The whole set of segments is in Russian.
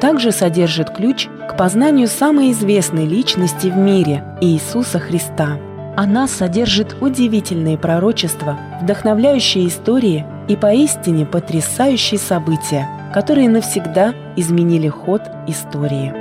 также содержит ключ к познанию самой известной личности в мире – Иисуса Христа. Она содержит удивительные пророчества, вдохновляющие истории и поистине потрясающие события, которые навсегда изменили ход истории.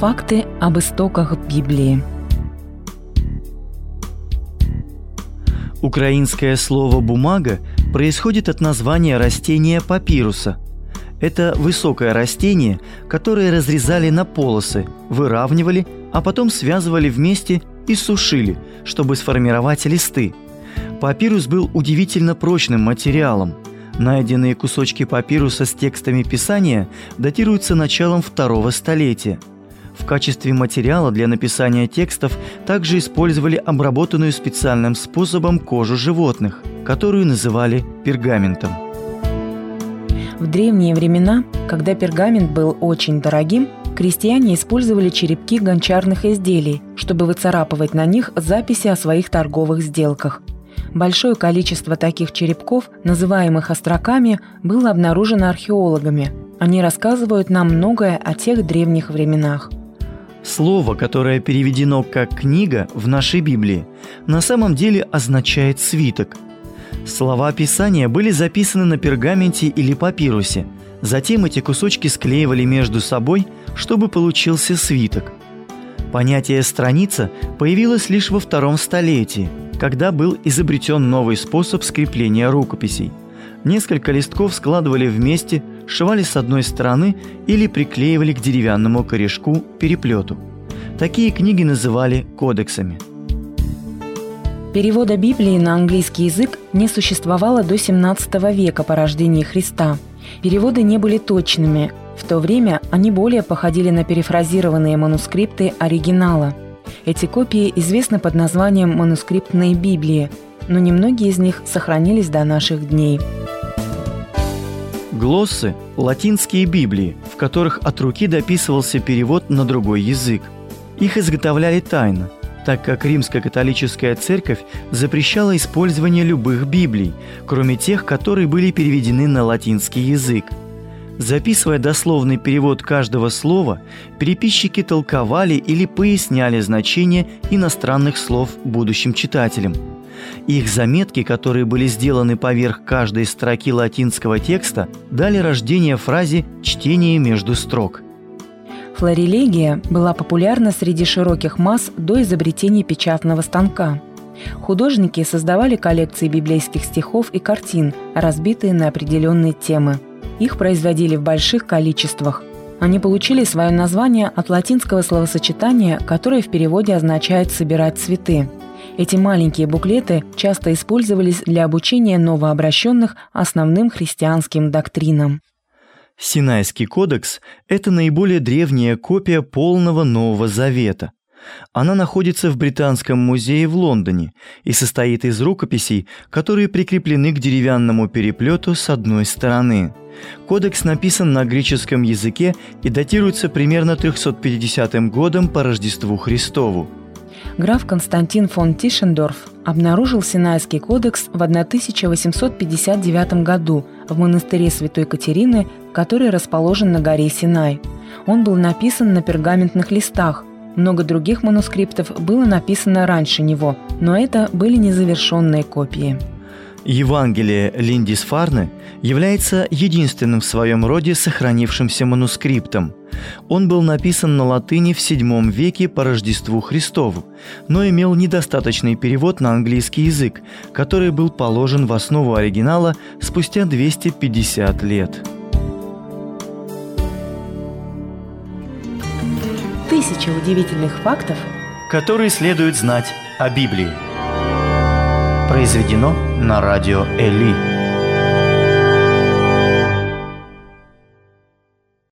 Факты об истоках Библии – Украинское слово «бумага» происходит от названия растения папируса. Это высокое растение, которое разрезали на полосы, выравнивали, а потом связывали вместе и сушили, чтобы сформировать листы. Папирус был удивительно прочным материалом. Найденные кусочки папируса с текстами Писания датируются началом второго столетия – в качестве материала для написания текстов также использовали обработанную специальным способом кожу животных, которую называли пергаментом. В древние времена, когда пергамент был очень дорогим, крестьяне использовали черепки гончарных изделий, чтобы выцарапывать на них записи о своих торговых сделках. Большое количество таких черепков, называемых остроками, было обнаружено археологами. Они рассказывают нам многое о тех древних временах. Слово, которое переведено как «книга» в нашей Библии, на самом деле означает «свиток». Слова Писания были записаны на пергаменте или папирусе. Затем эти кусочки склеивали между собой, чтобы получился свиток. Понятие «страница» появилось лишь во втором столетии, когда был изобретен новый способ скрепления рукописей. Несколько листков складывали вместе – сшивали с одной стороны или приклеивали к деревянному корешку переплету. Такие книги называли кодексами. Перевода Библии на английский язык не существовало до 17 века по рождении Христа. Переводы не были точными. В то время они более походили на перефразированные манускрипты оригинала. Эти копии известны под названием «манускриптные Библии», но немногие из них сохранились до наших дней. Глоссы – латинские Библии, в которых от руки дописывался перевод на другой язык. Их изготовляли тайно, так как Римская католическая церковь запрещала использование любых Библий, кроме тех, которые были переведены на латинский язык. Записывая дословный перевод каждого слова, переписчики толковали или поясняли значение иностранных слов будущим читателям – их заметки, которые были сделаны поверх каждой строки латинского текста, дали рождение фразе «чтение между строк». Флорелегия была популярна среди широких масс до изобретения печатного станка. Художники создавали коллекции библейских стихов и картин, разбитые на определенные темы. Их производили в больших количествах. Они получили свое название от латинского словосочетания, которое в переводе означает «собирать цветы». Эти маленькие буклеты часто использовались для обучения новообращенных основным христианским доктринам. Синайский кодекс – это наиболее древняя копия полного Нового Завета. Она находится в Британском музее в Лондоне и состоит из рукописей, которые прикреплены к деревянному переплету с одной стороны. Кодекс написан на греческом языке и датируется примерно 350 годом по Рождеству Христову граф Константин фон Тишендорф обнаружил Синайский кодекс в 1859 году в монастыре Святой Катерины, который расположен на горе Синай. Он был написан на пергаментных листах. Много других манускриптов было написано раньше него, но это были незавершенные копии. Евангелие Линдисфарны является единственным в своем роде сохранившимся манускриптом. Он был написан на латыни в VII веке по Рождеству Христову, но имел недостаточный перевод на английский язык, который был положен в основу оригинала спустя 250 лет. Тысяча удивительных фактов, которые следует знать о Библии. Произведено на радио Эли.